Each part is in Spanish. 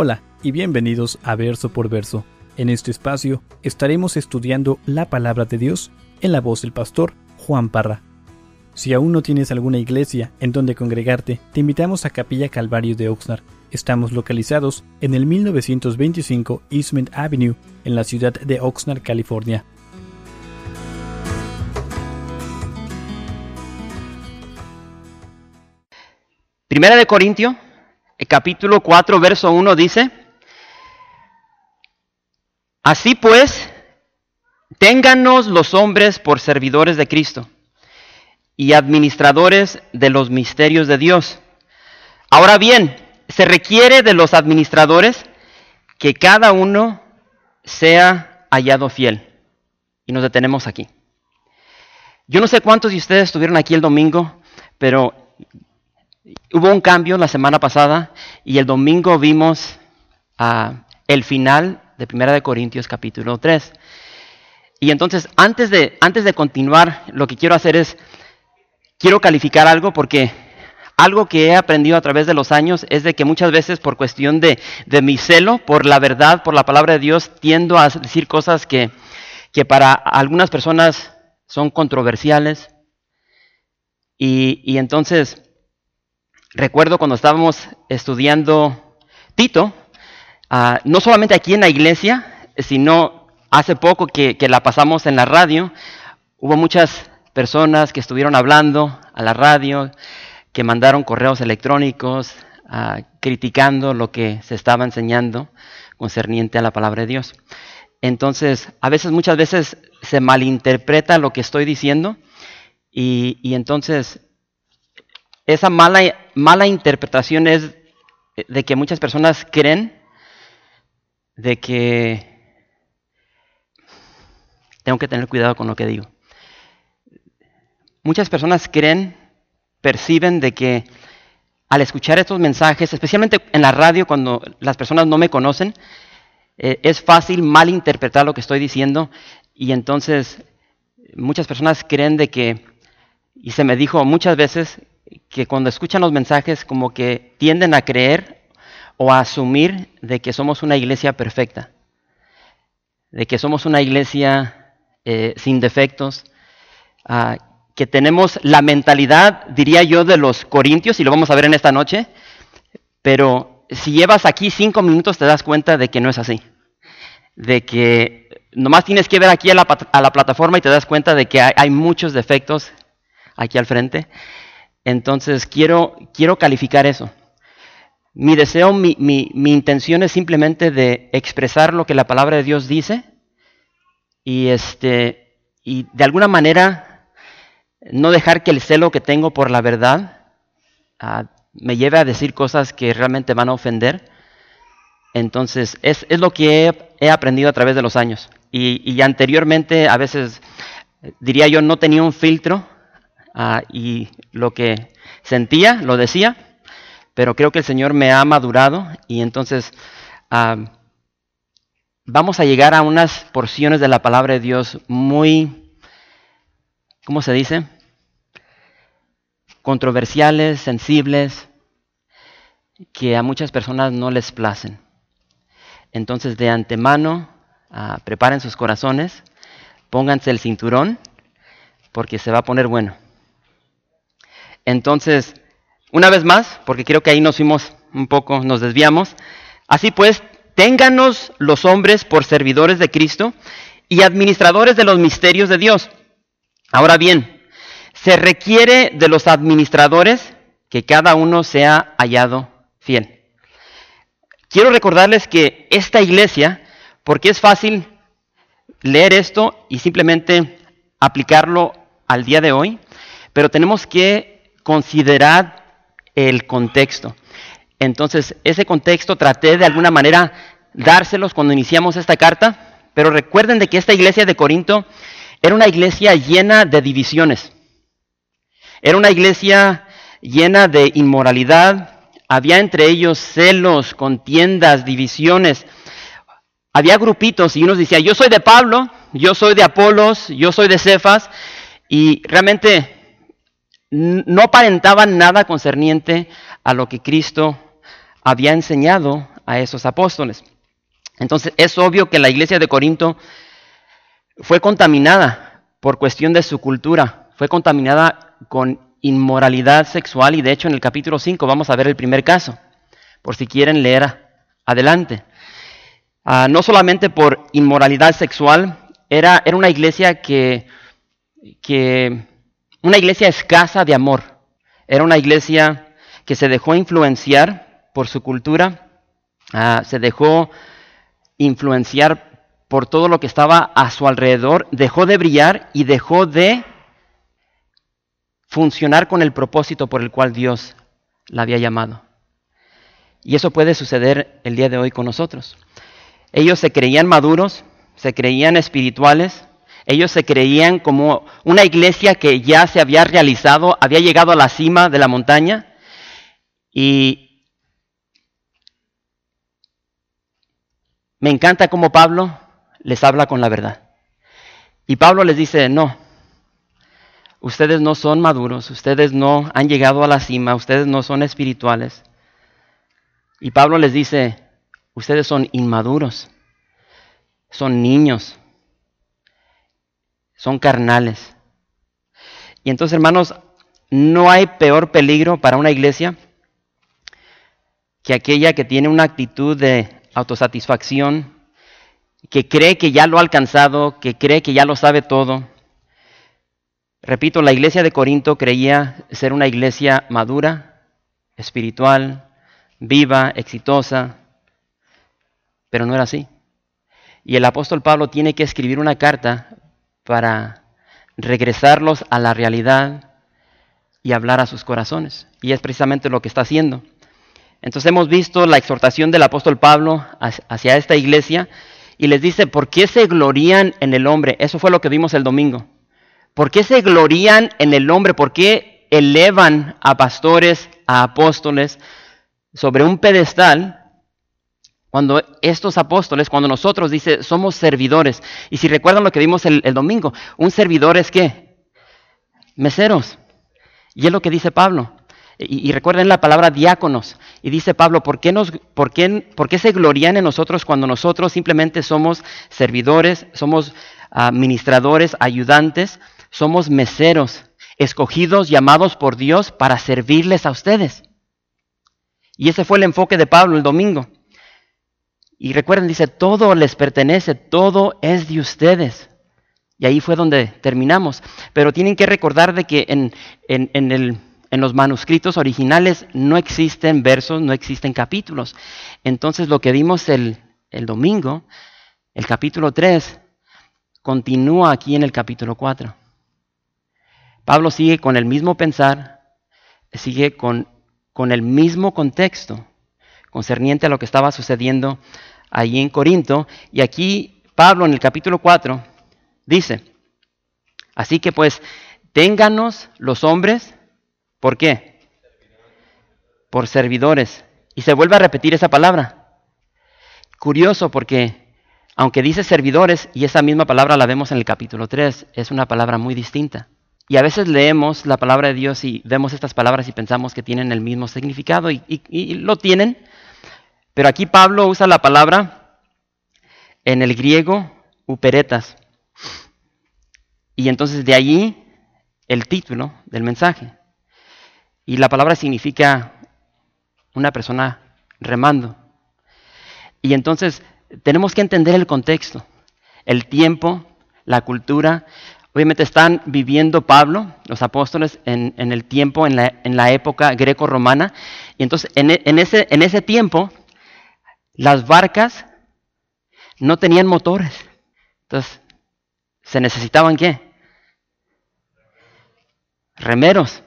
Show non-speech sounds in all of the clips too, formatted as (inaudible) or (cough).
Hola y bienvenidos a Verso por Verso. En este espacio estaremos estudiando la palabra de Dios en la voz del pastor Juan Parra. Si aún no tienes alguna iglesia en donde congregarte, te invitamos a Capilla Calvario de Oxnard. Estamos localizados en el 1925 Eastman Avenue, en la ciudad de Oxnard, California. Primera de Corintio, capítulo 4, verso 1 dice, Así pues, ténganos los hombres por servidores de Cristo y administradores de los misterios de Dios. Ahora bien, se requiere de los administradores que cada uno sea hallado fiel. Y nos detenemos aquí. Yo no sé cuántos de ustedes estuvieron aquí el domingo, pero hubo un cambio la semana pasada y el domingo vimos ah, el final de Primera de Corintios capítulo 3. Y entonces, antes de, antes de continuar, lo que quiero hacer es, quiero calificar algo porque algo que he aprendido a través de los años es de que muchas veces por cuestión de, mi celo, por la verdad, por la palabra de Dios, tiendo a decir cosas que, que para algunas personas son controversiales. Y, y entonces, recuerdo cuando estábamos estudiando Tito, uh, no solamente aquí en la iglesia, sino hace poco que, la pasamos en la radio, hubo muchas personas que estuvieron hablando a la radio, que mandaron correos electrónicos uh, criticando lo que se estaba enseñando concerniente a la palabra de Dios. Entonces, a veces, muchas veces se malinterpreta lo que estoy diciendo y entonces esa mala, mala interpretación es de que muchas personas creen de que tengo que tener cuidado con lo que digo. Muchas personas creen perciben de que al escuchar estos mensajes, especialmente en la radio cuando las personas no me conocen, eh, es fácil malinterpretar lo que estoy diciendo y entonces muchas personas creen de que, y se me dijo muchas veces, que cuando escuchan los mensajes como que tienden a creer o a asumir de que somos una iglesia perfecta, de que somos una iglesia eh, sin defectos, uh, que tenemos la mentalidad, diría yo, de los corintios, y lo vamos a ver en esta noche, pero si llevas aquí cinco minutos te das cuenta de que no es así. De que nomás tienes que ver aquí a la, a la plataforma y te das cuenta de que hay, muchos defectos aquí al frente. Entonces quiero, quiero calificar eso. Mi deseo, mi, mi, mi intención es simplemente de expresar lo que la palabra de Dios dice y, este, y de alguna manera no dejar que el celo que tengo por la verdad uh, me lleve a decir cosas que realmente van a ofender. Entonces, es, es lo que he, he, aprendido a través de los años. Y, y, anteriormente, a veces, diría yo, no tenía un filtro uh, y lo que sentía, lo decía, pero creo que el Señor me ha madurado y entonces uh, vamos a llegar a unas porciones de la palabra de Dios muy ¿cómo se dice? Controversiales, sensibles, que a muchas personas no les placen. Entonces, de antemano, uh, preparen sus corazones, pónganse el cinturón, porque se va a poner bueno. Entonces, una vez más, porque creo que ahí nos fuimos un poco, nos desviamos. Así pues, ténganos los hombres por servidores de Cristo y administradores de los misterios de Dios Ahora bien, se requiere de los administradores que cada uno sea hallado fiel. Quiero recordarles que esta iglesia, porque es fácil leer esto y simplemente aplicarlo al día de hoy, pero tenemos que considerar el contexto. Entonces, ese contexto traté de alguna manera dárselos cuando iniciamos esta carta, pero recuerden de que esta iglesia de Corinto era una iglesia llena de divisiones. Era una iglesia llena de inmoralidad. Había entre ellos celos, contiendas, divisiones. Había grupitos y unos decían, yo soy de Pablo, yo soy de Apolos, yo soy de Cefas. Y realmente no aparentaban nada concerniente a lo que Cristo había enseñado a esos apóstoles. Entonces es obvio que la iglesia de Corinto fue contaminada por cuestión de su cultura, fue contaminada con inmoralidad sexual y de hecho en el capítulo 5 vamos a ver el primer caso, por si quieren leer adelante. Ah, no solamente por inmoralidad sexual, era, era una iglesia que, que, una iglesia escasa de amor, era una iglesia que se dejó influenciar por su cultura, ah, se dejó influenciar por todo lo que estaba a su alrededor, dejó de brillar y dejó de funcionar con el propósito por el cual Dios la había llamado. Y eso puede suceder el día de hoy con nosotros. Ellos se creían maduros, se creían espirituales, ellos se creían como una iglesia que ya se había realizado, había llegado a la cima de la montaña y me encanta cómo Pablo les habla con la verdad. Y Pablo les dice, no, ustedes no son maduros, ustedes no han llegado a la cima, ustedes no son espirituales. Y Pablo les dice, ustedes son inmaduros, son niños, son carnales. Y entonces, hermanos, no hay peor peligro para una iglesia que aquella que tiene una actitud de autosatisfacción, que cree que ya lo ha alcanzado, que cree que ya lo sabe todo. Repito, la iglesia de Corinto creía ser una iglesia madura, espiritual, viva, exitosa, pero no era así. Y el apóstol Pablo tiene que escribir una carta para regresarlos a la realidad y hablar a sus corazones. Y es precisamente lo que está haciendo. Entonces hemos visto la exhortación del apóstol Pablo hacia esta iglesia y les dice, ¿por qué se glorían en el hombre? Eso fue lo que vimos el domingo. ¿Por qué se glorían en el hombre? ¿Por qué elevan a pastores, a apóstoles sobre un pedestal cuando estos apóstoles, cuando nosotros, dice, somos servidores. Y si recuerdan lo que vimos el, domingo, un servidor es qué? Meseros. Y es lo que dice Pablo. Y, recuerden la palabra diáconos. Y dice Pablo, ¿por qué, nos, por, qué, ¿por qué se glorían en nosotros cuando nosotros simplemente somos servidores, somos administradores, ayudantes, somos meseros, escogidos, llamados por Dios para servirles a ustedes? Y ese fue el enfoque de Pablo el domingo. Y recuerden, dice, todo les pertenece, todo es de ustedes. Y ahí fue donde terminamos. Pero tienen que recordar de que en, en, los manuscritos originales no existen versos, no existen capítulos. Entonces lo que vimos el, el domingo, el capítulo 3, continúa aquí en el capítulo 4. Pablo sigue con el mismo pensar, sigue con, con el mismo contexto concerniente a lo que estaba sucediendo allí en Corinto. Y aquí Pablo en el capítulo 4 dice, así que pues, ténganos los hombres, ¿por qué? Por servidores. Y se vuelve a repetir esa palabra. Curioso porque, aunque dice servidores, y esa misma palabra la vemos en el capítulo 3, es una palabra muy distinta. Y a veces leemos la palabra de Dios y vemos estas palabras y pensamos que tienen el mismo significado y, lo tienen, pero aquí Pablo usa la palabra en el griego uperetas. Y entonces de allí el título del mensaje. Y la palabra significa una persona remando. Y entonces tenemos que entender el contexto, el tiempo, la cultura. Obviamente están viviendo Pablo, los apóstoles, en, el tiempo, en la, época greco-romana. Y entonces en, en, ese, en ese tiempo las barcas no tenían motores. Entonces, ¿se necesitaban qué? Remeros.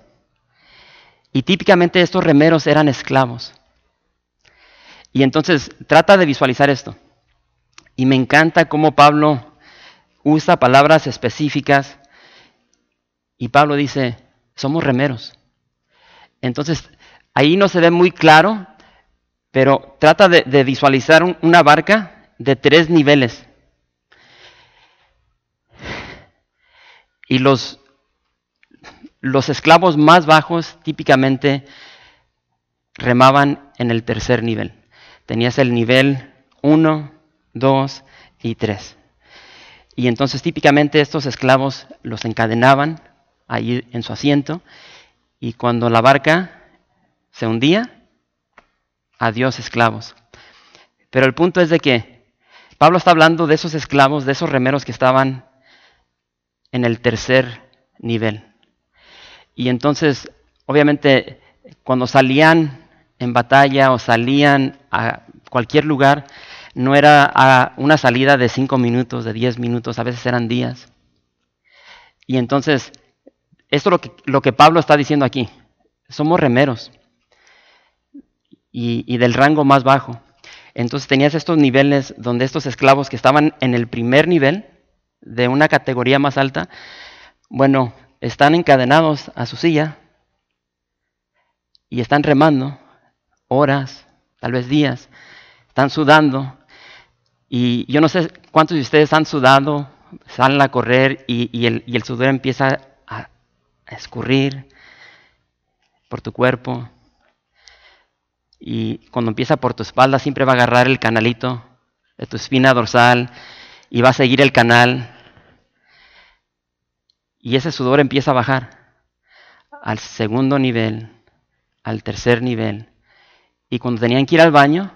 Y típicamente estos remeros eran esclavos. Y entonces trata de visualizar esto. Y me encanta cómo Pablo usa palabras específicas. Y Pablo dice, somos remeros. Entonces, ahí no se ve muy claro pero trata de, visualizar una barca de tres niveles. Y los, los esclavos más bajos típicamente remaban en el tercer nivel. Tenías el nivel 1, 2 y 3. Y entonces típicamente estos esclavos los encadenaban ahí en su asiento y cuando la barca se hundía, adiós esclavos. Pero el punto es de que Pablo está hablando de esos esclavos, de esos remeros que estaban en el tercer nivel. Y entonces, obviamente, cuando salían en batalla o salían a cualquier lugar, no era una salida de cinco minutos, de diez minutos, a veces eran días. Y entonces, esto es lo que, lo que Pablo está diciendo aquí. Somos remeros y, y del rango más bajo. Entonces tenías estos niveles donde estos esclavos que estaban en el primer nivel de una categoría más alta, bueno, están encadenados a su silla y están remando horas, tal vez días, están sudando. Y yo no sé cuántos de ustedes han sudado, salen a correr y, el, sudor empieza a, a escurrir por tu cuerpo. Y cuando empieza por tu espalda siempre va a agarrar el canalito de tu espina dorsal y va a seguir el canal. Y ese sudor empieza a bajar al segundo nivel, al tercer nivel. Y cuando tenían que ir al baño,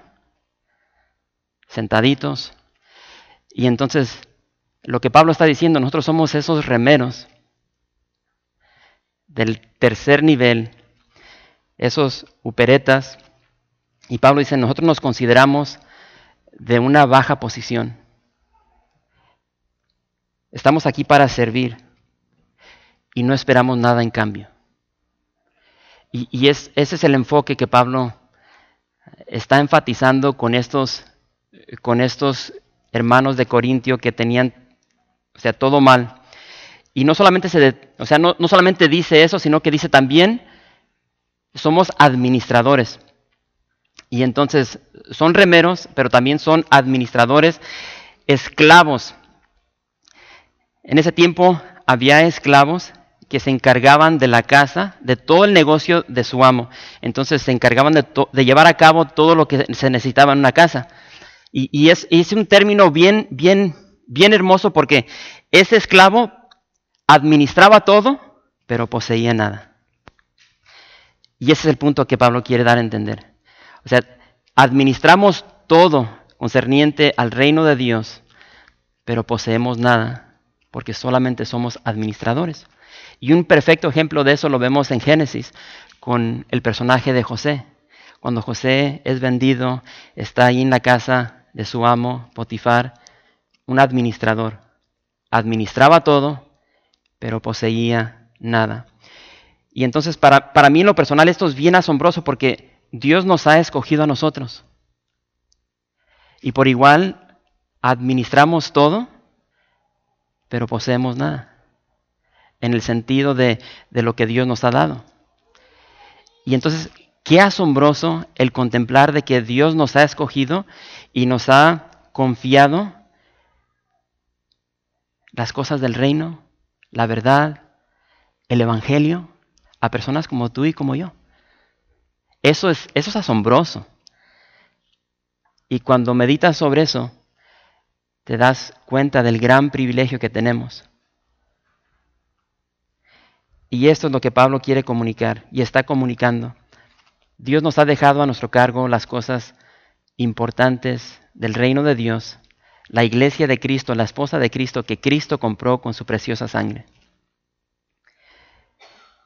sentaditos, y entonces lo que Pablo está diciendo, nosotros somos esos remeros del tercer nivel, esos uperetas. Y Pablo dice, nosotros nos consideramos de una baja posición. Estamos aquí para servir y no esperamos nada en cambio. Y, es, ese es el enfoque que Pablo está enfatizando con estos, con estos hermanos de Corintio que tenían, o sea, todo mal. Y no solamente, se, o sea, no, no solamente dice eso, sino que dice también, somos administradores. Y entonces son remeros, pero también son administradores, esclavos. En ese tiempo había esclavos que se encargaban de la casa, de todo el negocio de su amo. Entonces se encargaban de, llevar a cabo todo lo que se necesitaba en una casa. Y, es, un término bien, bien, bien hermoso porque ese esclavo administraba todo, pero poseía nada. Y ese es el punto que Pablo quiere dar a entender. O sea, administramos todo concerniente al reino de Dios, pero poseemos nada, porque solamente somos administradores. Y un perfecto ejemplo de eso lo vemos en Génesis con el personaje de José. Cuando José es vendido, está ahí en la casa de su amo, Potifar, un administrador. Administraba todo, pero poseía nada. Y entonces para, para mí en lo personal esto es bien asombroso porque Dios nos ha escogido a nosotros. Y por igual administramos todo, pero poseemos nada en el sentido de, lo que Dios nos ha dado. Y entonces, qué asombroso el contemplar de que Dios nos ha escogido y nos ha confiado las cosas del reino, la verdad, el Evangelio, a personas como tú y como yo. Eso es, eso es asombroso. Y cuando meditas sobre eso, te das cuenta del gran privilegio que tenemos. Y esto es lo que Pablo quiere comunicar y está comunicando. Dios nos ha dejado a nuestro cargo las cosas importantes del reino de Dios, la iglesia de Cristo, la esposa de Cristo que Cristo compró con su preciosa sangre.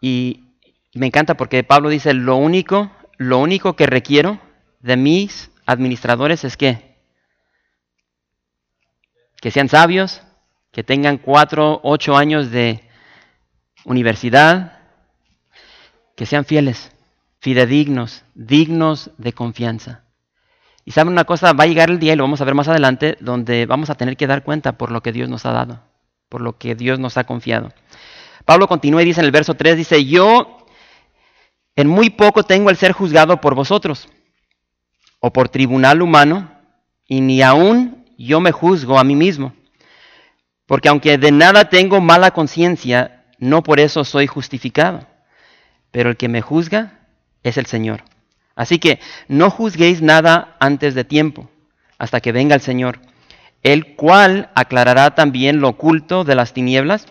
Y me encanta porque Pablo dice, lo único, lo único que requiero de mis administradores es que que sean sabios, que tengan cuatro, ocho años de universidad, que sean fieles, fidedignos, dignos de confianza. Y saben una cosa, va a llegar el día, y lo vamos a ver más adelante, donde vamos a tener que dar cuenta por lo que Dios nos ha dado, por lo que Dios nos ha confiado. Pablo continúa y dice en el verso 3, dice, yo en muy poco tengo el ser juzgado por vosotros, o por tribunal humano, y ni aún yo me juzgo a mí mismo. Porque aunque de nada tengo mala conciencia, no por eso soy justificado, pero el que me juzga es el Señor. Así que no juzguéis nada antes de tiempo, hasta que venga el Señor, el cual aclarará también lo oculto de las tinieblas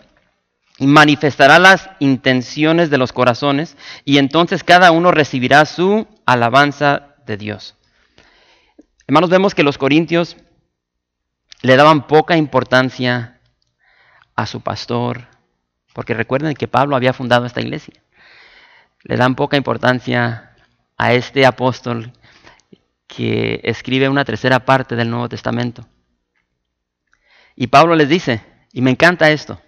y manifestará las intenciones de los corazones, y entonces cada uno recibirá su alabanza de Dios. Hermanos, vemos que los corintios le daban poca importancia a su pastor, porque recuerden que Pablo había fundado esta iglesia. Le dan poca importancia a este apóstol que escribe una tercera parte del Nuevo Testamento. Y Pablo les dice, y me encanta esto,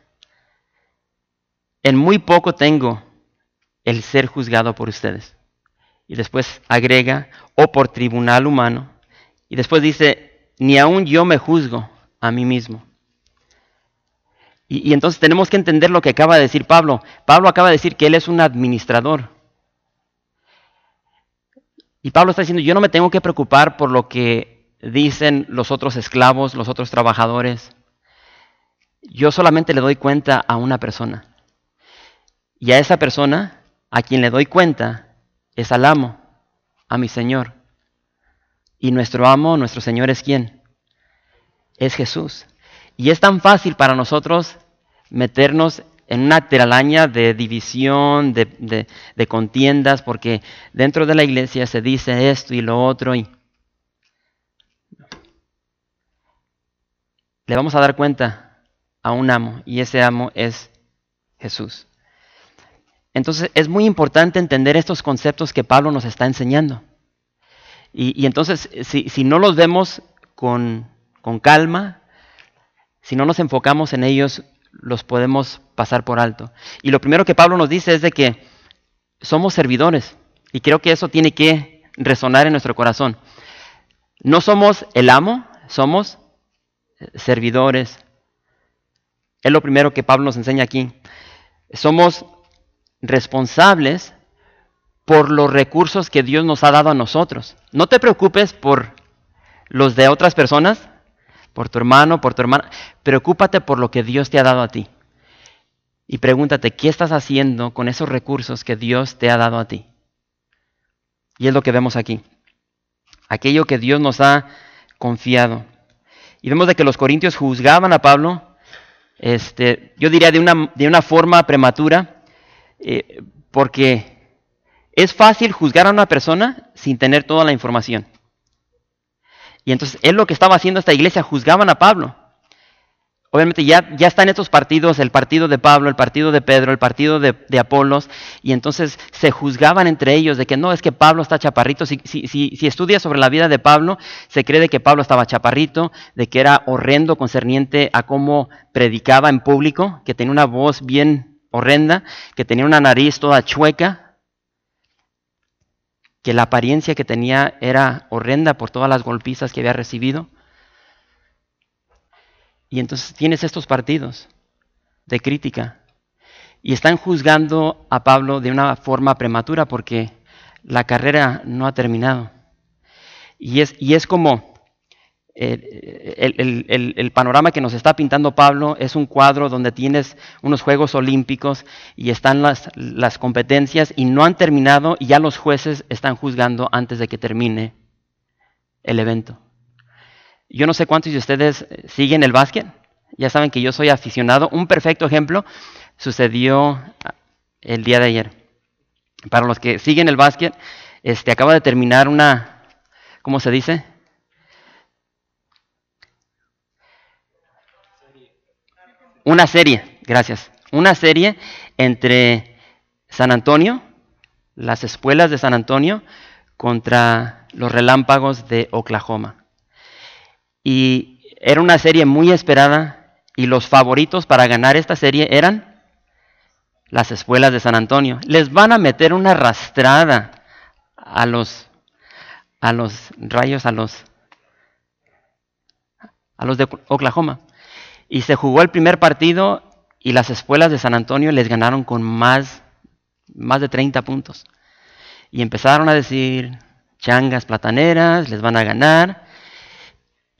en muy poco tengo el ser juzgado por ustedes. Y después agrega, o por tribunal humano. Y después dice, ni aun yo me juzgo a mí mismo. Y, y, entonces tenemos que entender lo que acaba de decir Pablo. Pablo acaba de decir que él es un administrador. Y Pablo está diciendo, yo no me tengo que preocupar por lo que dicen los otros esclavos, los otros trabajadores. Yo solamente le doy cuenta a una persona. Y a esa persona, a quien le doy cuenta, es al amo, a mi Señor. Y nuestro amo, nuestro Señor es quién? Es Jesús. Y es tan fácil para nosotros meternos en una telaraña de división, de, de, contiendas, porque dentro de la iglesia se dice esto y lo otro. Y le vamos a dar cuenta a un amo, y ese amo es Jesús. Entonces es muy importante entender estos conceptos que Pablo nos está enseñando. Y, y entonces, si, si, no los vemos con, con, calma, si no nos enfocamos en ellos, los podemos pasar por alto. Y lo primero que Pablo nos dice es de que somos servidores. Y creo que eso tiene que resonar en nuestro corazón. No somos el amo, somos servidores. Es lo primero que Pablo nos enseña aquí. Somos responsables por los recursos que Dios nos ha dado a nosotros. No te preocupes por los de otras personas, por tu hermano, por tu hermana. Preocúpate por lo que Dios te ha dado a ti. Y pregúntate, ¿qué estás haciendo con esos recursos que Dios te ha dado a ti? Y es lo que vemos aquí. Aquello que Dios nos ha confiado. Y vemos de que los corintios juzgaban a Pablo, este, yo diría de una, de una forma prematura, eh, porque es fácil juzgar a una persona sin tener toda la información. Y entonces es lo que estaba haciendo esta iglesia, juzgaban a Pablo. Obviamente ya, ya están estos partidos, el partido de Pablo, el partido de Pedro, el partido de, de, Apolos, y entonces se juzgaban entre ellos de que no, es que Pablo está chaparrito. Si, si, si, si estudias sobre la vida de Pablo, se cree que Pablo estaba chaparrito, de que era horrendo concerniente a cómo predicaba en público, que tenía una voz bien horrenda, que tenía una nariz toda chueca, que la apariencia que tenía era horrenda por todas las golpizas que había recibido. Y entonces tienes estos partidos de crítica. Y están juzgando a Pablo de una forma prematura porque la carrera no ha terminado. Y es, y es como, el, el, el, el, panorama que nos está pintando Pablo es un cuadro donde tienes unos Juegos Olímpicos y están las, las, competencias y no han terminado y ya los jueces están juzgando antes de que termine el evento. Yo no sé cuántos de ustedes siguen el básquet, ya saben que yo soy aficionado. Un perfecto ejemplo sucedió el día de ayer. Para los que siguen el básquet, este, acaba de terminar una, ¿cómo se dice? una serie, gracias, una serie entre San Antonio, las escuelas de San Antonio, contra los relámpagos de Oklahoma. Y era una serie muy esperada y los favoritos para ganar esta serie eran las escuelas de San Antonio. Les van a meter una arrastrada a los a los rayos a los a los de Oklahoma. Y se jugó el primer partido y las escuelas de San Antonio les ganaron con más, más de 30 puntos. Y empezaron a decir, changas plataneras, les van a ganar.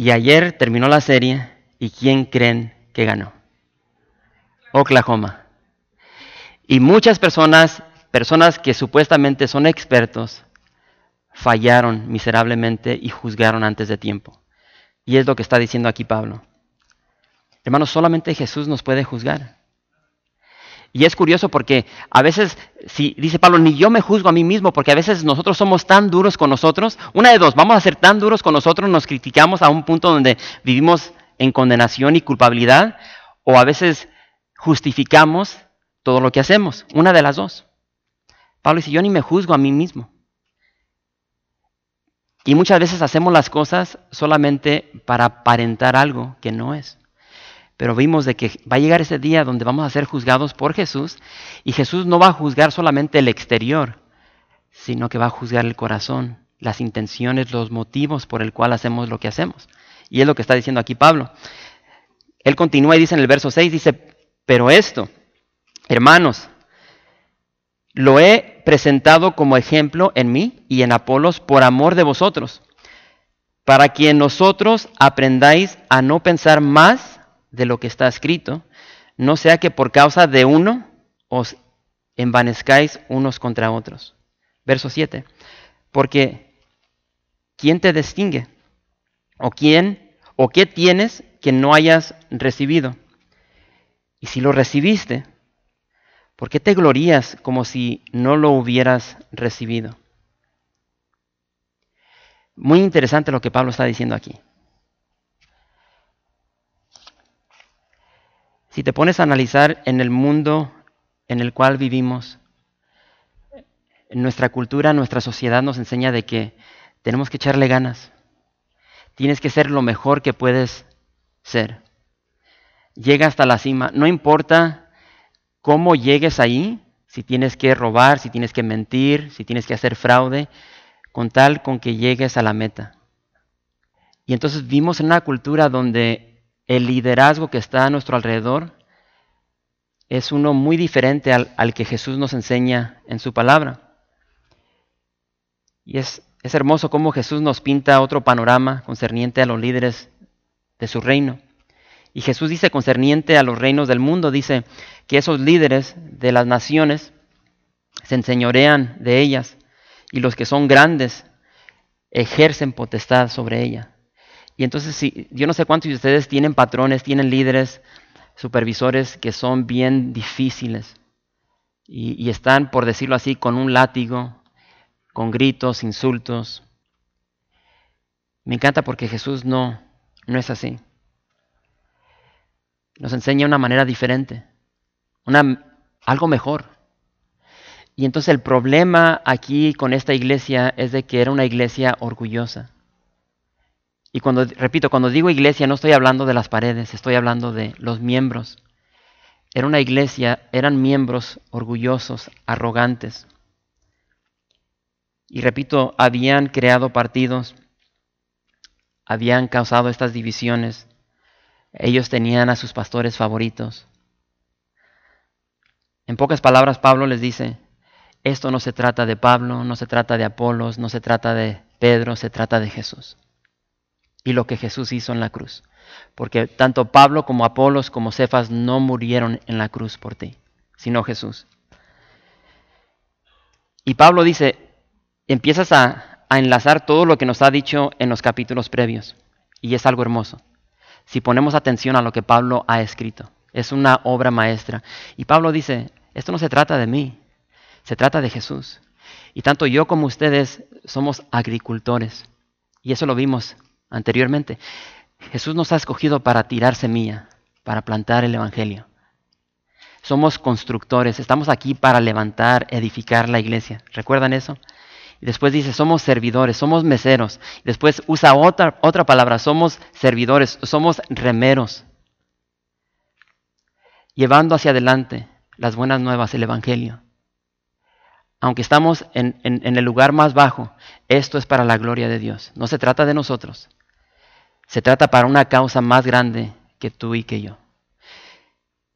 Y ayer terminó la serie y ¿quién creen que ganó? Oklahoma. Y muchas personas, personas que supuestamente son expertos, fallaron miserablemente y juzgaron antes de tiempo. Y es lo que está diciendo aquí Pablo. Hermanos, solamente Jesús nos puede juzgar. Y es curioso porque a veces, si dice Pablo, ni yo me juzgo a mí mismo, porque a veces nosotros somos tan duros con nosotros. Una de dos, vamos a ser tan duros con nosotros, nos criticamos a un punto donde vivimos en condenación y culpabilidad, o a veces justificamos todo lo que hacemos. Una de las dos. Pablo dice, yo ni me juzgo a mí mismo. Y muchas veces hacemos las cosas solamente para aparentar algo que no es. Pero vimos de que va a llegar ese día donde vamos a ser juzgados por Jesús y Jesús no va a juzgar solamente el exterior, sino que va a juzgar el corazón, las intenciones, los motivos por el cual hacemos lo que hacemos. Y es lo que está diciendo aquí Pablo. Él continúa y dice en el verso 6, dice, pero esto, hermanos, lo he presentado como ejemplo en mí y en Apolos por amor de vosotros, para que nosotros aprendáis a no pensar más de lo que está escrito, no sea que por causa de uno os envanezcáis unos contra otros. Verso 7. Porque ¿quién te distingue? ¿O quién o qué tienes que no hayas recibido? Y si lo recibiste, ¿por qué te glorías como si no lo hubieras recibido? Muy interesante lo que Pablo está diciendo aquí. Si te pones a analizar en el mundo en el cual vivimos, nuestra cultura, nuestra sociedad nos enseña de que tenemos que echarle ganas. Tienes que ser lo mejor que puedes ser. Llega hasta la cima. No importa cómo llegues ahí, si tienes que robar, si tienes que mentir, si tienes que hacer fraude, con tal con que llegues a la meta. Y entonces vivimos en una cultura donde el liderazgo que está a nuestro alrededor es uno muy diferente al, que Jesús nos enseña en su palabra. Y es, es hermoso cómo Jesús nos pinta otro panorama concerniente a los líderes de su reino. Y Jesús dice concerniente a los reinos del mundo, dice que esos líderes de las naciones se enseñorean de ellas y los que son grandes ejercen potestad sobre ella. Y entonces, si, yo no sé cuántos de ustedes tienen patrones, tienen líderes, supervisores que son bien difíciles y, y están, por decirlo así, con un látigo, con gritos, insultos. Me encanta porque Jesús no, no es así. Nos enseña una manera diferente, una, algo mejor. Y entonces el problema aquí con esta iglesia es de que era una iglesia orgullosa. Y cuando, repito, cuando digo iglesia no estoy hablando de las paredes, estoy hablando de los miembros. Era una iglesia, eran miembros orgullosos, arrogantes. Y repito, habían creado partidos, habían causado estas divisiones. Ellos tenían a sus pastores favoritos. En pocas palabras, Pablo les dice, esto no se trata de Pablo, no se trata de Apolos, no se trata de Pedro, se trata de Jesús y lo que Jesús hizo en la cruz. Porque tanto Pablo como Apolos como Cefas no murieron en la cruz por ti, sino Jesús. Y Pablo dice, empiezas a, a enlazar todo lo que nos ha dicho en los capítulos previos. Y es algo hermoso. Si ponemos atención a lo que Pablo ha escrito. Es una obra maestra. Y Pablo dice, esto no se trata de mí, se trata de Jesús. Y tanto yo como ustedes somos agricultores. Y eso lo vimos anteriormente. Jesús nos ha escogido para tirar semilla, para plantar el Evangelio. Somos constructores, estamos aquí para levantar, edificar la iglesia. ¿Recuerdan eso? Y después dice, somos servidores, somos meseros. Después usa otra, otra palabra, somos servidores, somos remeros. Llevando hacia adelante las buenas nuevas, el Evangelio. Aunque estamos en, en el lugar más bajo, esto es para la gloria de Dios. No se trata de nosotros, se trata para una causa más grande que tú y que yo.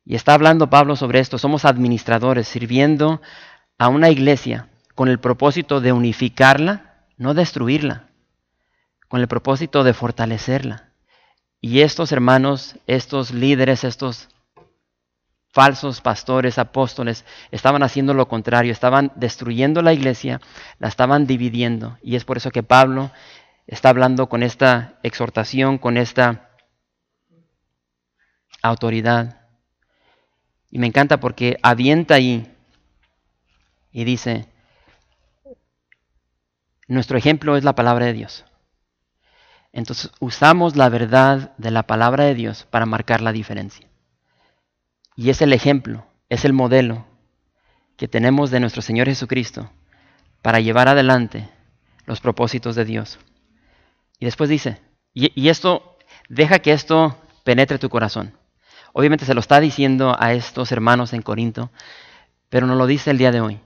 Y está hablando Pablo sobre esto. Somos administradores sirviendo a una iglesia con el propósito de unificarla, no destruirla, con el propósito de fortalecerla. Y estos hermanos, estos líderes, estos falsos pastores, apóstoles, estaban haciendo lo contrario, estaban destruyendo la iglesia, la estaban dividiendo. Y es por eso que Pablo está hablando con esta exhortación, con esta autoridad. Y me encanta porque avienta ahí y dice, nuestro ejemplo es la palabra de Dios. Entonces usamos la verdad de la palabra de Dios para marcar la diferencia. Y es el ejemplo, es el modelo que tenemos de nuestro Señor Jesucristo para llevar adelante los propósitos de Dios. Y después dice, y, esto, deja que esto penetre tu corazón. Obviamente se lo está diciendo a estos hermanos en Corinto, pero no lo dice el día de hoy.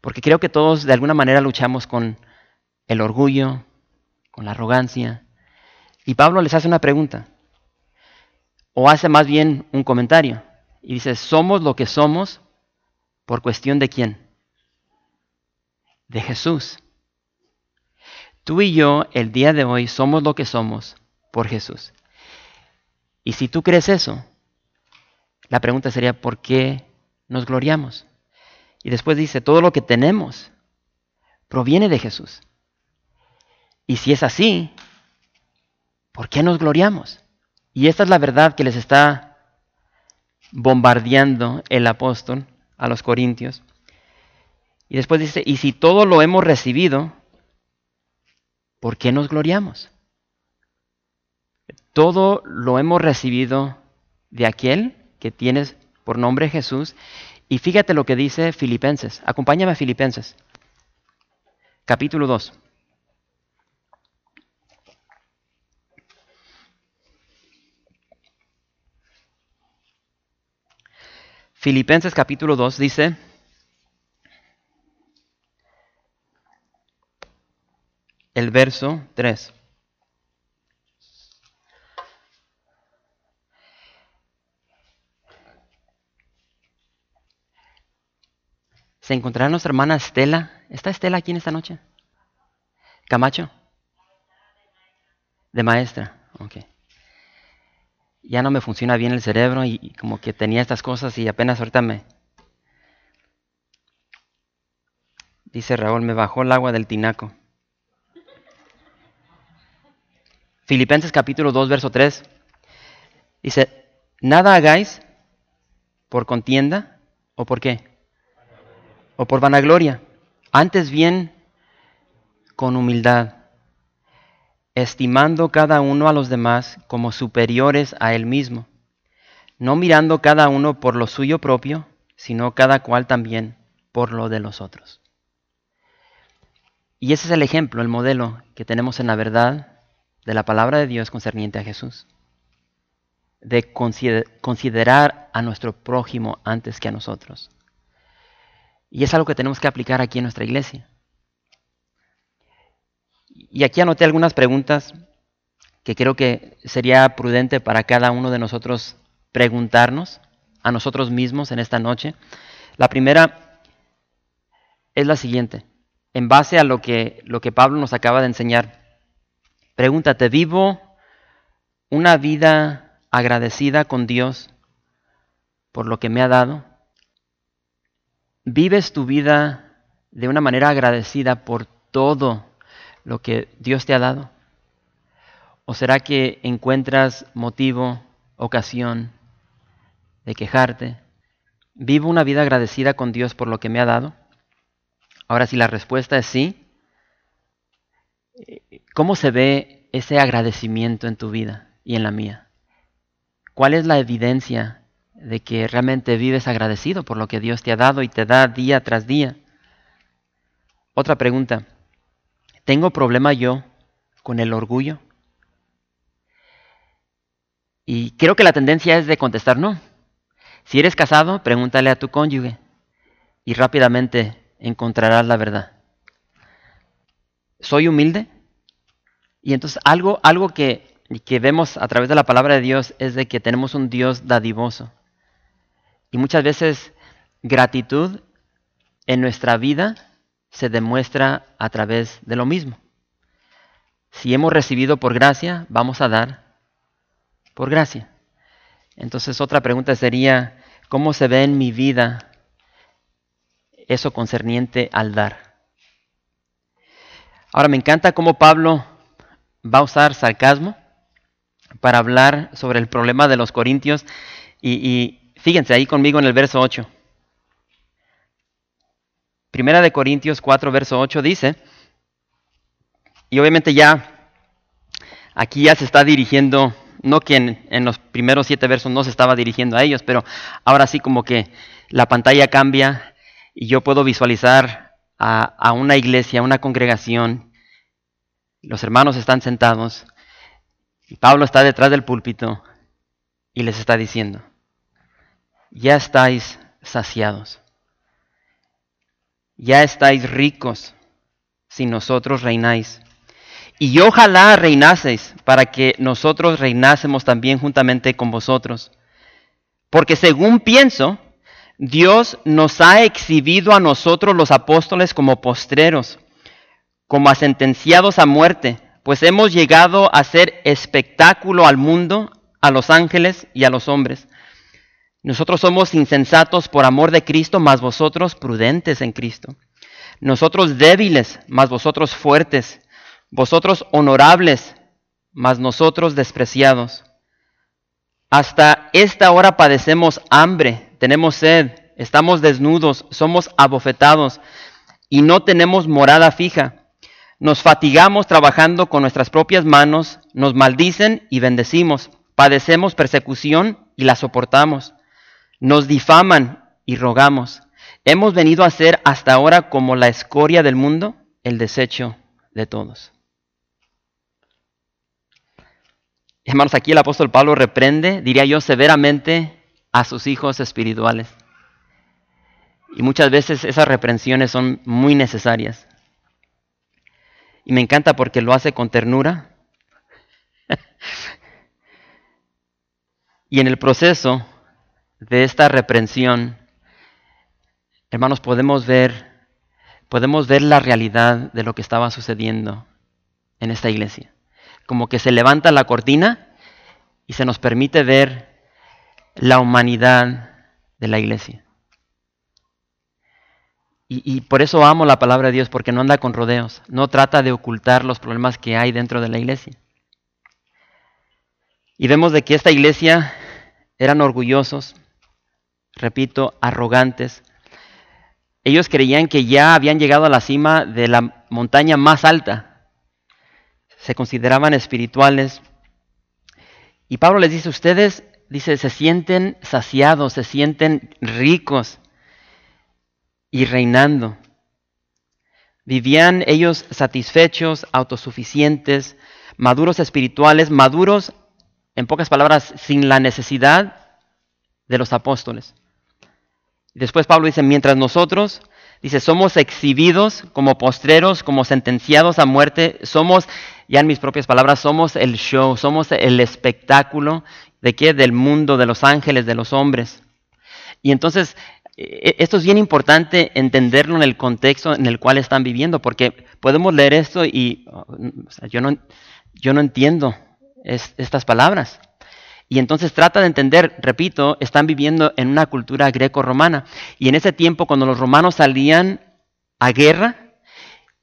Porque creo que todos de alguna manera luchamos con el orgullo, con la arrogancia. Y Pablo les hace una pregunta o hace más bien un comentario y dice, somos lo que somos por cuestión de quién? De Jesús. Tú y yo el día de hoy somos lo que somos por Jesús. Y si tú crees eso, la pregunta sería, ¿por qué nos gloriamos? Y después dice, todo lo que tenemos proviene de Jesús. Y si es así, ¿por qué nos gloriamos? Y esta es la verdad que les está bombardeando el apóstol a los corintios. Y después dice, y si todo lo hemos recibido, ¿por qué nos gloriamos? Todo lo hemos recibido de aquel que tienes por nombre Jesús. Y fíjate lo que dice Filipenses. Acompáñame a Filipenses. Capítulo 2. Filipenses capítulo 2 dice, el verso 3. ¿Se encontrará nuestra hermana Estela? ¿Está Estela aquí en esta noche? ¿Camacho? De maestra, ok ya no me funciona bien el cerebro y, como que tenía estas cosas y apenas ahorita me... Dice Raúl, me bajó el agua del tinaco. Filipenses capítulo 2, verso 3. Dice, nada hagáis por contienda o por qué? O por vanagloria. Antes bien con humildad estimando cada uno a los demás como superiores a él mismo, no mirando cada uno por lo suyo propio, sino cada cual también por lo de los otros. Y ese es el ejemplo, el modelo que tenemos en la verdad de la palabra de Dios concerniente a Jesús. De considerar a nuestro prójimo antes que a nosotros. Y es algo que tenemos que aplicar aquí en nuestra iglesia. Y aquí anoté algunas preguntas que creo que sería prudente para cada uno de nosotros preguntarnos a nosotros mismos en esta noche. La primera es la siguiente, en base a lo que, lo que Pablo nos acaba de enseñar. Pregúntate, ¿vivo una vida agradecida con Dios por lo que me ha dado? ¿Vives tu vida de una manera agradecida por todo lo que Dios te ha dado? ¿O será que encuentras motivo, ocasión de quejarte? ¿Vivo una vida agradecida con Dios por lo que me ha dado? Ahora, si la respuesta es sí, ¿cómo se ve ese agradecimiento en tu vida y en la mía? ¿Cuál es la evidencia de que realmente vives agradecido por lo que Dios te ha dado y te da día tras día? Otra pregunta. ¿Tengo problema yo con el orgullo? Y creo que la tendencia es de contestar no. Si eres casado, pregúntale a tu cónyuge y rápidamente encontrarás la verdad. ¿Soy humilde? Y entonces algo, algo que, que vemos a través de la palabra de Dios es de que tenemos un Dios dadivoso. Y muchas veces gratitud en nuestra vida se demuestra a través de lo mismo. Si hemos recibido por gracia, vamos a dar por gracia. Entonces otra pregunta sería, cómo se ve en mi vida eso concerniente al dar. Ahora me encanta cómo Pablo va a usar sarcasmo para hablar sobre el problema de los corintios y, y fíjense ahí conmigo en el verso 8. Primera de Corintios 4, verso 8 dice, y obviamente ya aquí ya se está dirigiendo, no que en, los primeros siete versos no se estaba dirigiendo a ellos, pero ahora sí como que la pantalla cambia y yo puedo visualizar a, una iglesia, a una congregación, los hermanos están sentados y Pablo está detrás del púlpito y les está diciendo, ya estáis saciados ya estáis ricos si nosotros reináis. Y ojalá reinaseis para que nosotros reinásemos también juntamente con vosotros. Porque según pienso, Dios nos ha exhibido a nosotros los apóstoles como postreros, como a sentenciados a muerte, pues hemos llegado a ser espectáculo al mundo, a los ángeles y a los hombres. Nosotros somos insensatos por amor de Cristo, mas vosotros prudentes en Cristo. Nosotros débiles, mas vosotros fuertes. Vosotros honorables, mas nosotros despreciados. Hasta esta hora padecemos hambre, tenemos sed, estamos desnudos, somos abofetados y no tenemos morada fija. Nos fatigamos trabajando con nuestras propias manos, nos maldicen y bendecimos. Padecemos persecución y la soportamos nos difaman y rogamos. Hemos venido a ser hasta ahora como la escoria del mundo, el desecho de todos. Hermanos, aquí el apóstol Pablo reprende, diría yo, severamente a sus hijos espirituales. Y muchas veces esas reprensiones son muy necesarias. Y me encanta porque lo hace con ternura. (laughs) y en el proceso de esta reprensión, hermanos, podemos ver, podemos ver la realidad de lo que estaba sucediendo en esta iglesia. Como que se levanta la cortina y se nos permite ver la humanidad de la iglesia. Y, por eso amo la palabra de Dios, porque no anda con rodeos, no trata de ocultar los problemas que hay dentro de la iglesia. Y vemos de que esta iglesia eran orgullosos, repito, arrogantes. Ellos creían que ya habían llegado a la cima de la montaña más alta. Se consideraban espirituales. Y Pablo les dice, ustedes, dice, se sienten saciados, se sienten ricos y reinando. Vivían ellos satisfechos, autosuficientes, maduros espirituales, maduros, en pocas palabras, sin la necesidad de los apóstoles. Después Pablo dice, mientras nosotros, dice, somos exhibidos como postreros, como sentenciados a muerte, somos, ya en mis propias palabras, somos el show, somos el espectáculo de qué? Del mundo, de los ángeles, de los hombres. Y entonces, e, esto es bien importante entenderlo en el contexto en el cual están viviendo, porque podemos leer esto y yo, no, yo no entiendo estas palabras. Y entonces trata de entender, repito, están viviendo en una cultura greco-romana. Y en ese tiempo, cuando los romanos salían a guerra,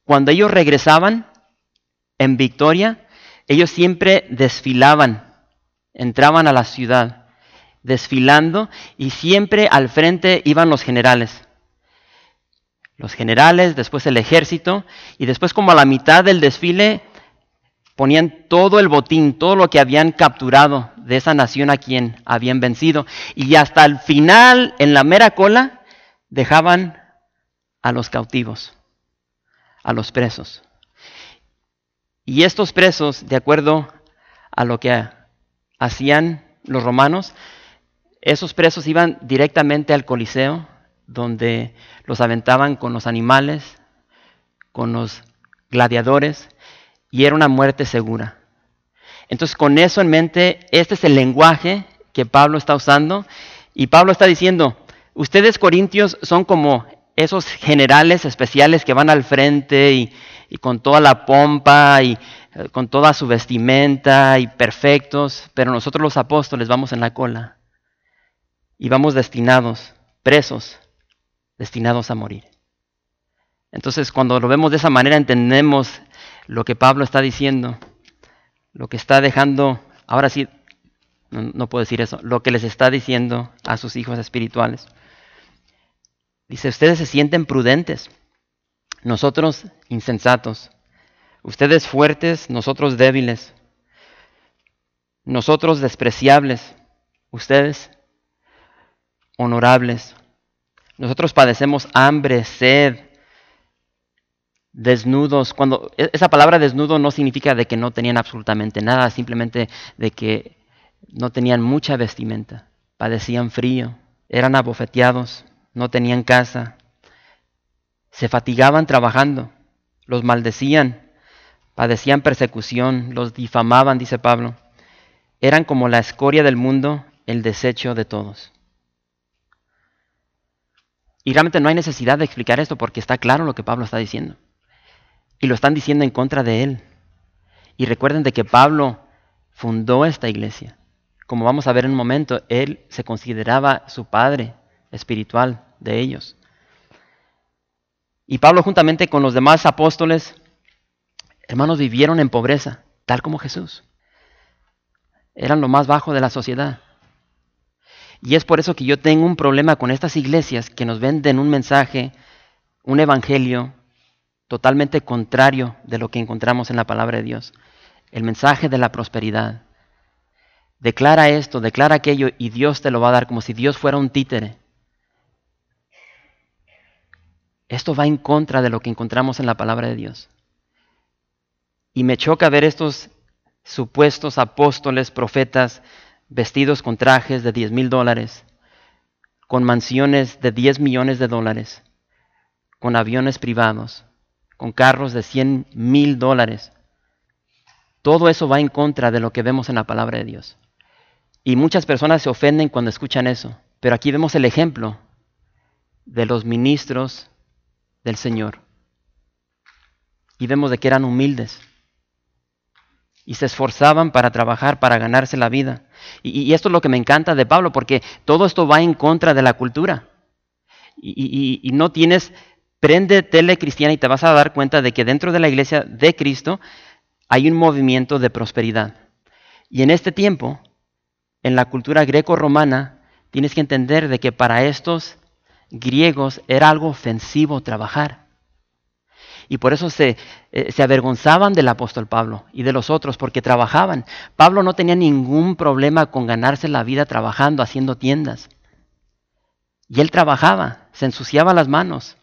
cuando ellos regresaban en victoria, ellos siempre desfilaban, entraban a la ciudad, desfilando, y siempre al frente iban los generales. Los generales, después el ejército, y después como a la mitad del desfile ponían todo el botín, todo lo que habían capturado de esa nación a quien habían vencido. Y hasta el final, en la mera cola, dejaban a los cautivos, a los presos. Y estos presos, de acuerdo a lo que hacían los romanos, esos presos iban directamente al Coliseo, donde los aventaban con los animales, con los gladiadores, y era una muerte segura. Entonces, con eso en mente, este es el lenguaje que Pablo está usando. Y Pablo está diciendo, ustedes corintios son como esos generales especiales que van al frente y, con toda la pompa y con toda su vestimenta y perfectos, pero nosotros los apóstoles vamos en la cola. y vamos destinados, presos, destinados a morir. Entonces, cuando lo vemos de esa manera, entendemos lo que Pablo está diciendo, lo que está dejando, ahora sí, no, puedo decir eso, lo que les está diciendo a sus hijos espirituales. Dice, ustedes se sienten prudentes, nosotros insensatos, ustedes fuertes, nosotros débiles, nosotros despreciables, ustedes honorables. Nosotros padecemos hambre, sed, desnudos. Cuando e, esa palabra desnudo no significa de que no tenían absolutamente nada, simplemente de que no tenían mucha vestimenta, padecían frío, eran abofeteados, no tenían casa, se fatigaban trabajando, los maldecían, padecían persecución, los difamaban, dice Pablo. Eran como la escoria del mundo, el desecho de todos. Y realmente no hay necesidad de explicar esto porque está claro lo que Pablo está diciendo. Y lo están diciendo en contra de él. Y recuerden de que Pablo fundó esta iglesia. Como vamos a ver en un momento, él se consideraba su padre espiritual de ellos. Y Pablo juntamente con los demás apóstoles, hermanos, vivieron en pobreza, tal como Jesús. Eran lo más bajo de la sociedad. Y es por eso que yo tengo un problema con estas iglesias que nos venden un mensaje, un evangelio totalmente contrario de lo que encontramos en la palabra de Dios. El mensaje de la prosperidad. Declara esto, declara aquello y Dios te lo va a dar como si Dios fuera un títere. Esto va en contra de lo que encontramos en la palabra de Dios. Y me choca ver estos supuestos apóstoles, profetas, vestidos con trajes de 10 mil dólares, con mansiones de 10 millones de dólares, con aviones privados, con carros de 100 mil dólares. Todo eso va en contra de lo que vemos en la palabra de Dios. Y muchas personas se ofenden cuando escuchan eso. Pero aquí vemos el ejemplo de los ministros del Señor. Y vemos de que eran humildes y se esforzaban para trabajar, para ganarse la vida. Y, esto es lo que me encanta de Pablo, porque todo esto va en contra de la cultura. Y, no tienes, prende tele cristiana y te vas a dar cuenta de que dentro de la iglesia de Cristo hay un movimiento de prosperidad. Y en este tiempo, en la cultura greco-romana, tienes que entender de que para estos griegos era algo ofensivo trabajar. Y por eso se, eh, se, avergonzaban del apóstol Pablo y de los otros, porque trabajaban. Pablo no tenía ningún problema con ganarse la vida trabajando, haciendo tiendas. Y él trabajaba, se ensuciaba las manos.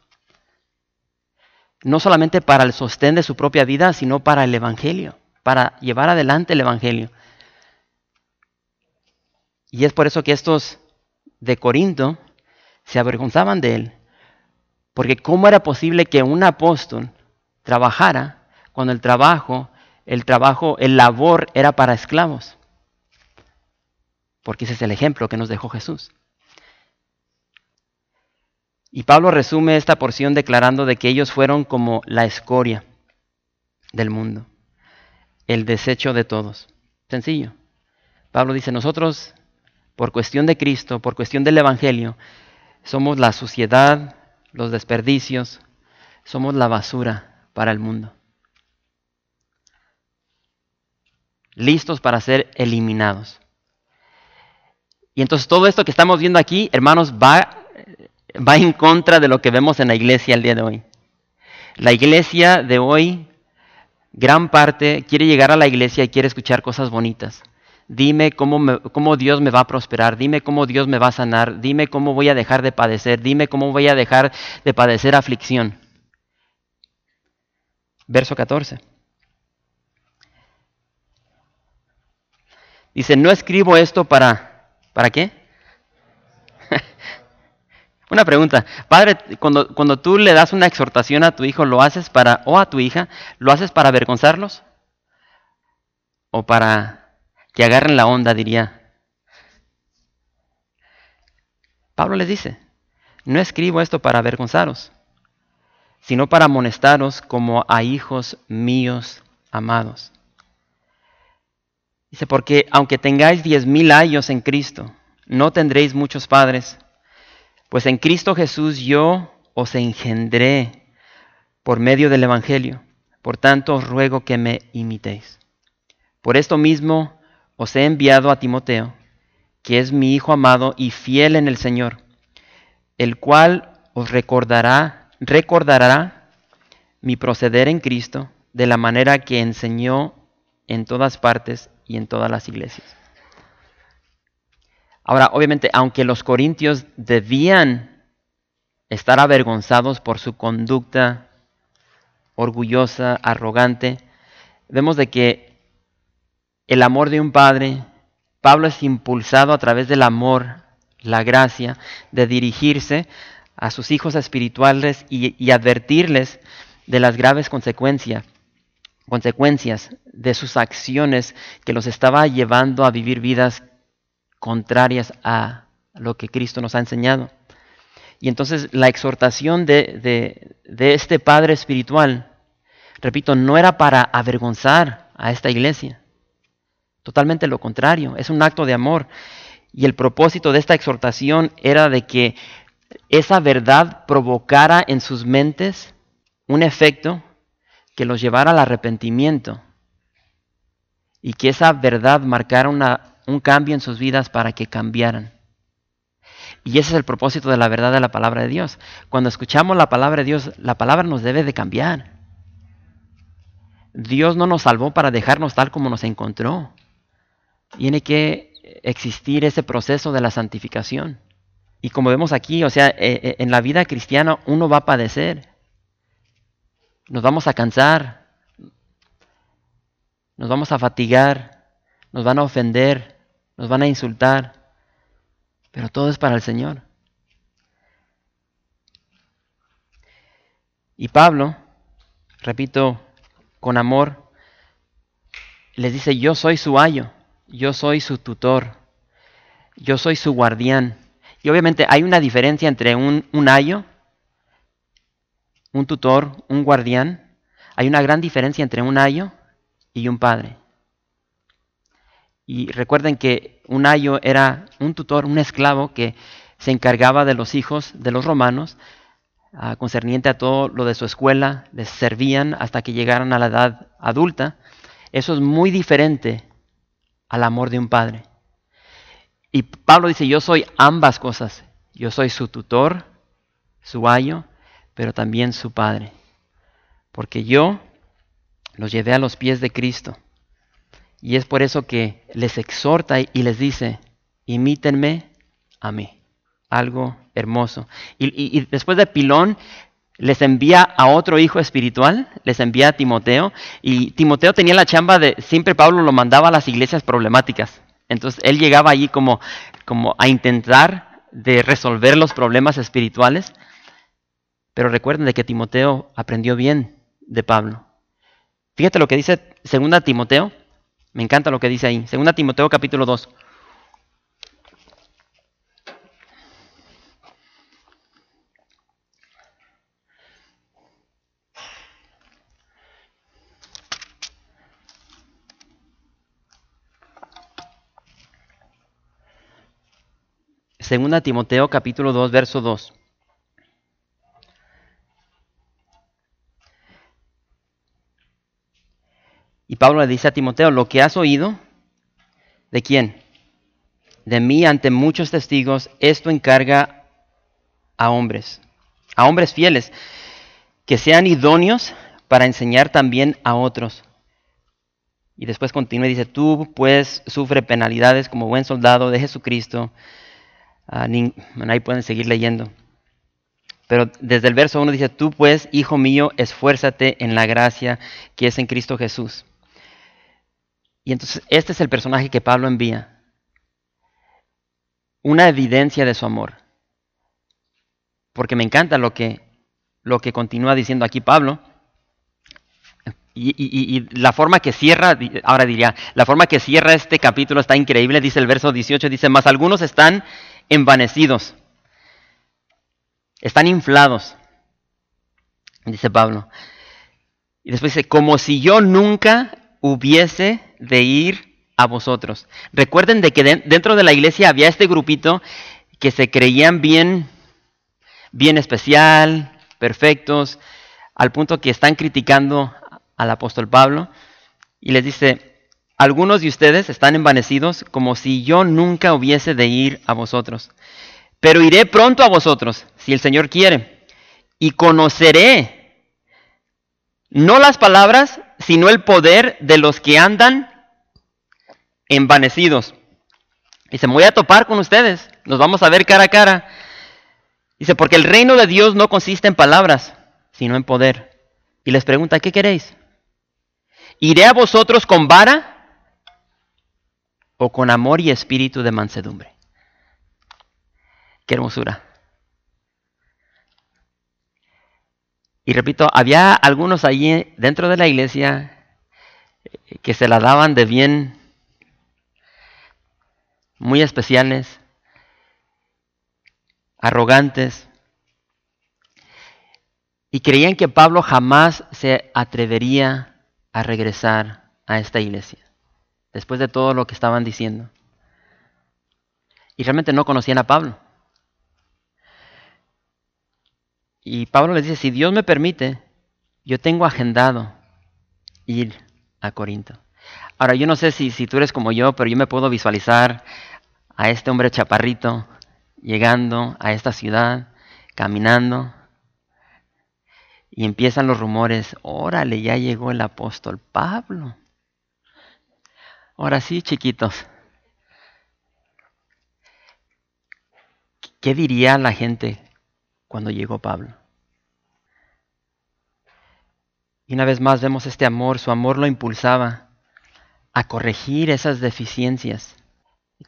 No solamente para el sostén de su propia vida, sino para el Evangelio, para llevar adelante el Evangelio. Y es por eso que estos de Corinto se avergonzaban de él. Porque ¿cómo era posible que un apóstol trabajara cuando el trabajo, el trabajo, el labor era para esclavos. Porque ese es el ejemplo que nos dejó Jesús. Y Pablo resume esta porción declarando de que ellos fueron como la escoria del mundo, el desecho de todos. Sencillo. Pablo dice, nosotros, por cuestión de Cristo, por cuestión del Evangelio, somos la suciedad, los desperdicios, somos la basura para el mundo. Listos para ser eliminados. Y entonces todo esto que estamos viendo aquí, hermanos, va, va en contra de lo que vemos en la iglesia el día de hoy. La iglesia de hoy, gran parte, quiere llegar a la iglesia y quiere escuchar cosas bonitas. Dime cómo, cómo, Dios me va a prosperar, dime cómo Dios me va a sanar, dime cómo voy a dejar de padecer, dime cómo voy a dejar de padecer aflicción. Verso 14. Dice, no escribo esto para... ¿Para qué? (laughs) una pregunta. Padre, cuando, cuando tú le das una exhortación a tu hijo, ¿lo haces para... o a tu hija, ¿lo haces para avergonzarlos? ¿O para que agarren la onda, diría? Pablo les dice, no escribo esto para avergonzaros, sino para amonestaros como a hijos míos amados. Dice, porque aunque tengáis diez mil años en Cristo, no tendréis muchos padres, pues en Cristo Jesús yo os engendré por medio del Evangelio. Por tanto os ruego que me imitéis. Por esto mismo os he enviado a Timoteo, que es mi Hijo amado y fiel en el Señor, el cual os recordará, recordará mi proceder en Cristo de la manera que enseñó en todas partes y en todas las iglesias. Ahora, obviamente, aunque los corintios debían estar avergonzados por su conducta orgullosa, arrogante, vemos de que el amor de un padre, Pablo es impulsado a través del amor, la gracia, de dirigirse a sus hijos espirituales y, advertirles de las graves consecuencias, consecuencias de sus acciones que los estaba llevando a vivir vidas contrarias a lo que Cristo nos ha enseñado. Y entonces la exhortación de, este Padre Espiritual, repito, no era para avergonzar a esta iglesia. Totalmente lo contrario, es un acto de amor. Y el propósito de esta exhortación era de que esa verdad provocara en sus mentes un efecto que los llevara al arrepentimiento y que esa verdad marcara una un cambio en sus vidas para que cambiaran. Y ese es el propósito de la verdad de la palabra de Dios. Cuando escuchamos la palabra de Dios, la palabra nos debe de cambiar. Dios no nos salvó para dejarnos tal como nos encontró. Tiene que existir ese proceso de la santificación. Y como vemos aquí, o sea, eh, eh, en la vida cristiana uno va a padecer. Nos vamos a cansar. Nos vamos a fatigar. Nos van a ofender nos van a insultar, pero todo es para el Señor. Y Pablo, repito, con amor, les dice, yo soy su ayo, yo soy su tutor, yo soy su guardián. Y obviamente hay una diferencia entre un, ayo, un tutor, un guardián. Hay una gran diferencia entre un ayo y un padre. Y recuerden que un ayo era un tutor, un esclavo que se encargaba de los hijos de los romanos, ah, concerniente a todo lo de su escuela, les servían hasta que llegaran a la edad adulta. Eso es muy diferente al amor de un padre. Y Pablo dice, yo soy ambas cosas. Yo soy su tutor, su ayo, pero también su padre. Porque yo los llevé a los pies de Cristo y es por eso que les exhorta y les dice, imítenme a mí. Algo hermoso. Y, después de Pilón, les envía a otro hijo espiritual, les envía a Timoteo. Y Timoteo tenía la chamba de, siempre Pablo lo mandaba a las iglesias problemáticas. Entonces él llegaba allí como, como a intentar de resolver los problemas espirituales. Pero recuerden de que Timoteo aprendió bien de Pablo. Fíjate lo que dice 2 Timoteo me encanta lo que dice ahí. Segunda Timoteo capítulo 2. Segunda Timoteo capítulo 2, verso 2. Y Pablo le dice a Timoteo, lo que has oído, ¿de quién? De mí ante muchos testigos, esto encarga a hombres, a hombres fieles, que sean idóneos para enseñar también a otros. Y después continúa y dice, tú pues sufre penalidades como buen soldado de Jesucristo. Ah, ahí pueden seguir leyendo. Pero desde el verso 1 dice, tú pues, hijo mío, esfuérzate en la gracia que es en Cristo Jesús. Y entonces este es el personaje que Pablo envía. Una evidencia de su amor. Porque me encanta lo que, lo que continúa diciendo aquí Pablo. Y, la forma que cierra, ahora diría, la forma que cierra este capítulo está increíble, dice el verso 18, dice, más algunos están envanecidos, están inflados, dice Pablo. Y después dice, como si yo nunca hubiese de ir a vosotros. Recuerden de que dentro de la iglesia había este grupito que se creían bien, bien especial, perfectos, al punto que están criticando al apóstol Pablo y les dice, algunos de ustedes están envanecidos como si yo nunca hubiese de ir a vosotros, pero iré pronto a vosotros, si el Señor quiere, y conoceré no las palabras, sino el poder de los que andan envanecidos. Se me voy a topar con ustedes, nos vamos a ver cara a cara. Dice, porque el reino de Dios no consiste en palabras, sino en poder. Y les pregunta, ¿qué queréis? ¿Iré a vosotros con vara o con amor y espíritu de mansedumbre? Qué hermosura. Y repito, había algunos allí dentro de la iglesia que se la daban de bien, muy especiales, arrogantes, y creían que Pablo jamás se atrevería a regresar a esta iglesia, después de todo lo que estaban diciendo. Y realmente no conocían a Pablo. Y Pablo les dice, si Dios me permite, yo tengo agendado ir a Corinto. Ahora, yo no sé si, si tú eres como yo, pero yo me puedo visualizar a este hombre chaparrito llegando a esta ciudad, caminando, y empiezan los rumores, órale, ya llegó el apóstol Pablo. Ahora sí, chiquitos. ¿Qué diría la gente cuando llegó Pablo? Y una vez más vemos este amor, su amor lo impulsaba a corregir esas deficiencias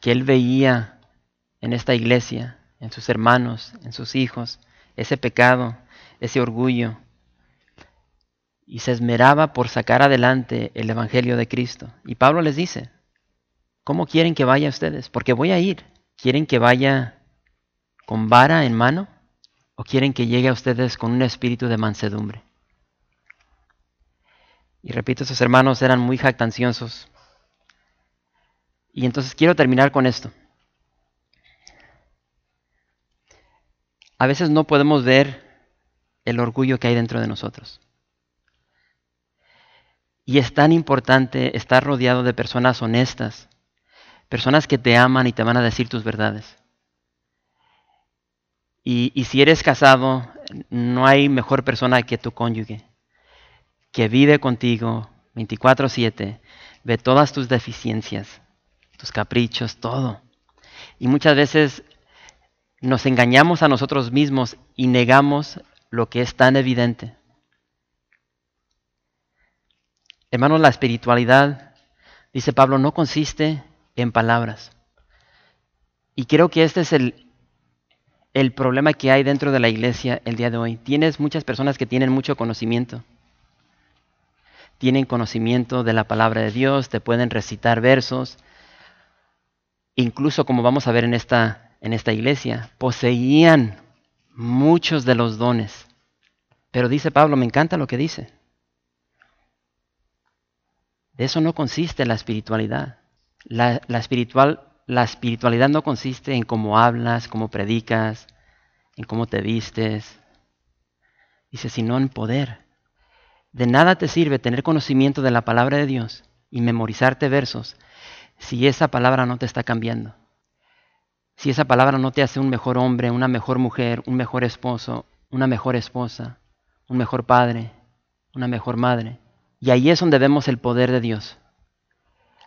que él veía en esta iglesia, en sus hermanos, en sus hijos, ese pecado, ese orgullo, y se esmeraba por sacar adelante el Evangelio de Cristo. Y Pablo les dice, ¿cómo quieren que vaya ustedes? Porque voy a ir. ¿Quieren que vaya con vara en mano? ¿O quieren que llegue a ustedes con un espíritu de mansedumbre? Y repito, esos hermanos eran muy jactanciosos. Y entonces quiero terminar con esto. A veces no podemos ver el orgullo que hay dentro de nosotros. Y es tan importante estar rodeado de personas honestas, personas que te aman y te van a decir tus verdades. Y, si eres casado, no hay mejor persona que tu cónyuge, que vive contigo 24/7, ve todas tus deficiencias, tus caprichos, todo. Y muchas veces nos engañamos a nosotros mismos y negamos lo que es tan evidente. Hermanos, la espiritualidad, dice Pablo, no consiste en palabras. Y creo que este es el, el problema que hay dentro de la iglesia el día de hoy. Tienes muchas personas que tienen mucho conocimiento. Tienen conocimiento de la palabra de Dios, te pueden recitar versos. Incluso como vamos a ver en esta, en esta iglesia, poseían muchos de los dones. Pero dice Pablo, me encanta lo que dice. De eso no consiste la espiritualidad. La, espiritual, la espiritualidad no consiste en cómo hablas, cómo predicas, en cómo te vistes. Dice, sino en poder. De nada te sirve tener conocimiento de la palabra de Dios y memorizarte versos si esa palabra no te está cambiando. Si esa palabra no te hace un mejor hombre, una mejor mujer, un mejor esposo, una mejor esposa, un mejor padre, una mejor madre. Y ahí es donde vemos el poder de Dios.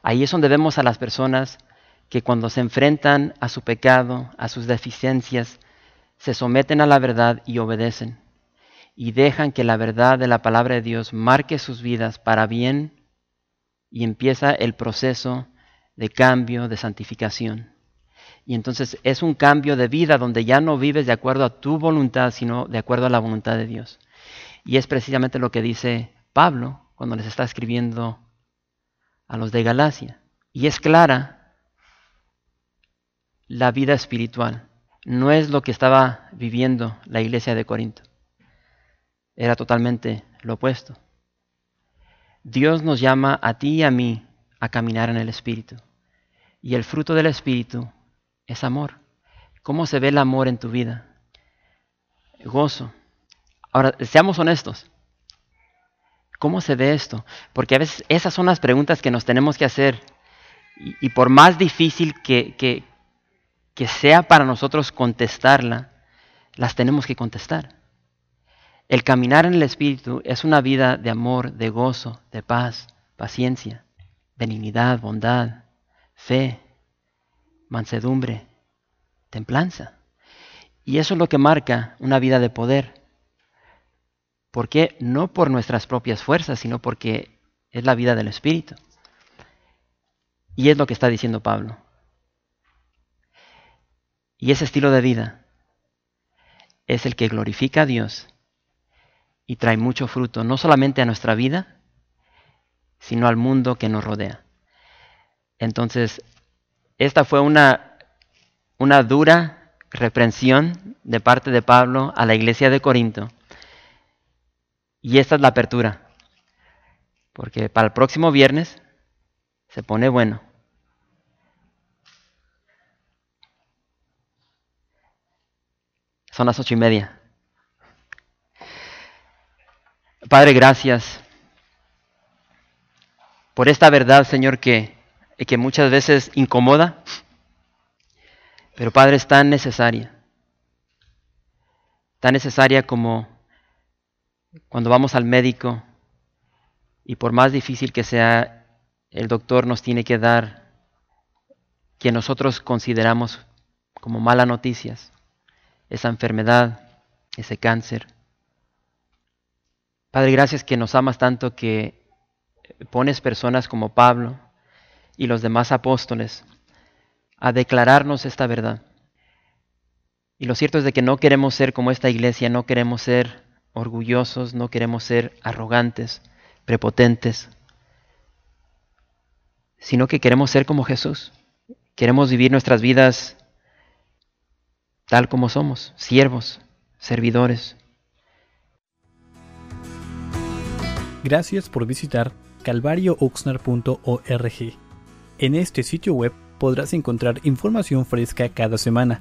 Ahí es donde vemos a las personas que cuando se enfrentan a su pecado, a sus deficiencias, se someten a la verdad y obedecen. Y dejan que la verdad de la palabra de Dios marque sus vidas para bien y empieza el proceso de cambio, de santificación. Y entonces es un cambio de vida donde ya no vives de acuerdo a tu voluntad, sino de acuerdo a la voluntad de Dios. Y es precisamente lo que dice Pablo cuando les está escribiendo a los de Galacia. Y es clara la vida espiritual. No es lo que estaba viviendo la iglesia de Corinto. Era totalmente lo opuesto. Dios nos llama a ti y a mí a caminar en el Espíritu. Y el fruto del Espíritu es amor. ¿Cómo se ve el amor en tu vida? Gozo. Ahora, seamos honestos. ¿Cómo se ve esto? Porque a veces esas son las preguntas que nos tenemos que hacer. Y, por más difícil que, que, que sea para nosotros contestarla, las tenemos que contestar. El caminar en el Espíritu es una vida de amor, de gozo, de paz, paciencia, benignidad, bondad, fe, mansedumbre, templanza. Y eso es lo que marca una vida de poder. ¿Por qué? No por nuestras propias fuerzas, sino porque es la vida del Espíritu. Y es lo que está diciendo Pablo. Y ese estilo de vida es el que glorifica a Dios y trae mucho fruto, no solamente a nuestra vida, sino al mundo que nos rodea. Entonces, esta fue una, una dura reprensión de parte de Pablo a la iglesia de Corinto. Y esta es la apertura. Porque para el próximo viernes se pone bueno. Son las ocho y media. Padre, gracias por esta verdad, Señor, que, que muchas veces incomoda, pero Padre es tan necesaria, tan necesaria como cuando vamos al médico y por más difícil que sea, el doctor nos tiene que dar que nosotros consideramos como malas noticias, esa enfermedad, ese cáncer. Padre, gracias que nos amas tanto que pones personas como Pablo y los demás apóstoles a declararnos esta verdad. Y lo cierto es de que no queremos ser como esta iglesia, no queremos ser orgullosos, no queremos ser arrogantes, prepotentes, sino que queremos ser como Jesús. Queremos vivir nuestras vidas tal como somos, siervos, servidores. Gracias por visitar calvariooxnar.org. En este sitio web podrás encontrar información fresca cada semana,